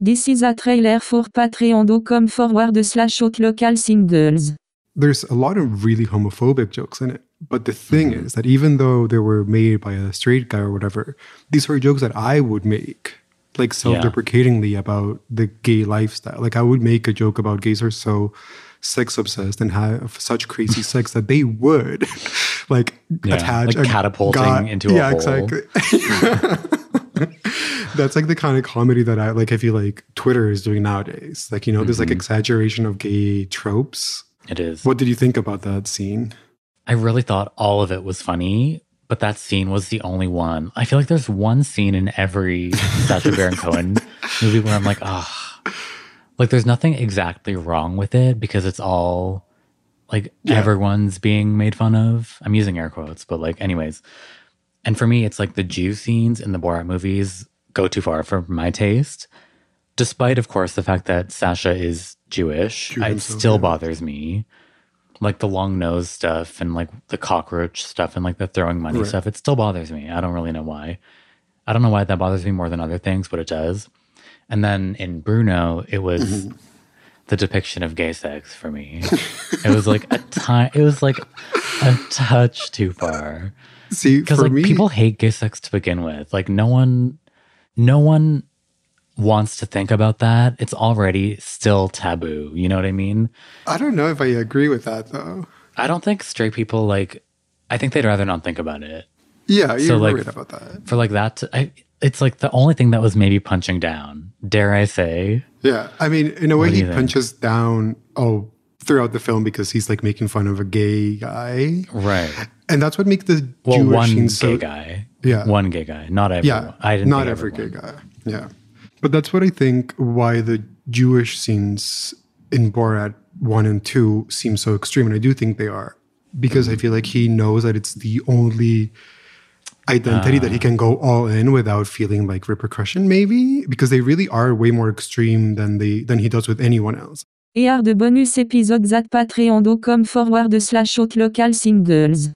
This is a trailer for patreon.com forward slash out local singles. There's a lot of really homophobic jokes in it. But the thing Mm-hmm. is that even though they were made by a straight guy or whatever, these were jokes that I would make, like self deprecatingly about the gay lifestyle. Like I would make a joke about gays are so sex obsessed and have such crazy sex that they would like Yeah, attach like a catapulting god- into a yeah, hole. exactly. That's like the kind of comedy that I like. I feel like Twitter is doing nowadays. Like you know, there's like Mhm. exaggeration of gay tropes. It is. What did you think about that scene? I really thought all of it was funny, but that scene was the only one. I feel like there's one scene in every Sacha Baron Cohen movie where I'm like, ah, like there's nothing exactly wrong with it because it's all like Yeah. everyone's being made fun of. I'm using air quotes, but like, anyways. And for me, it's like the Jew scenes in the Borat movies go too far for my taste. Despite, of course, the fact that Sacha is Jewish, Jew it still yeah. bothers me like the long nose stuff and like the cockroach stuff and like the throwing money Right. stuff, it still bothers me. I don't really know why. I don't know why that bothers me more than other things, but it does. And then in Bruno, it was Mm-hmm. the depiction of gay sex for me. it was like a time. It was like a touch too far See, because like me, people hate gay sex to begin with. Like no one, no one wants to think about that. It's already still taboo. You know what I mean? I don't know if I agree with that though. I don't think straight people like. I think they'd rather not think about it. Yeah, you're So, like- right about that. For like that, to, I, it's like the only thing that was maybe punching down. Dare I say? Yeah, I mean, in a way, he you think? punches down oh throughout the film because he's like making fun of a gay guy, Right. and that's what makes the Well, Jewish one scene gay so guy. Yeah. One gay guy. Not everyone. yeah, I didn't. not think every gay guy. Yeah, but that's what I think why the Jewish scenes in Borat one and two seem so extreme, and I do think they are because I mm-hmm. feel like he knows that it's the only identity that he ah. can go all in without feeling like repercussion maybe because they really are way more extreme than they than he does with anyone else Et are de bonus episodes at patreon.com forward slash local singles.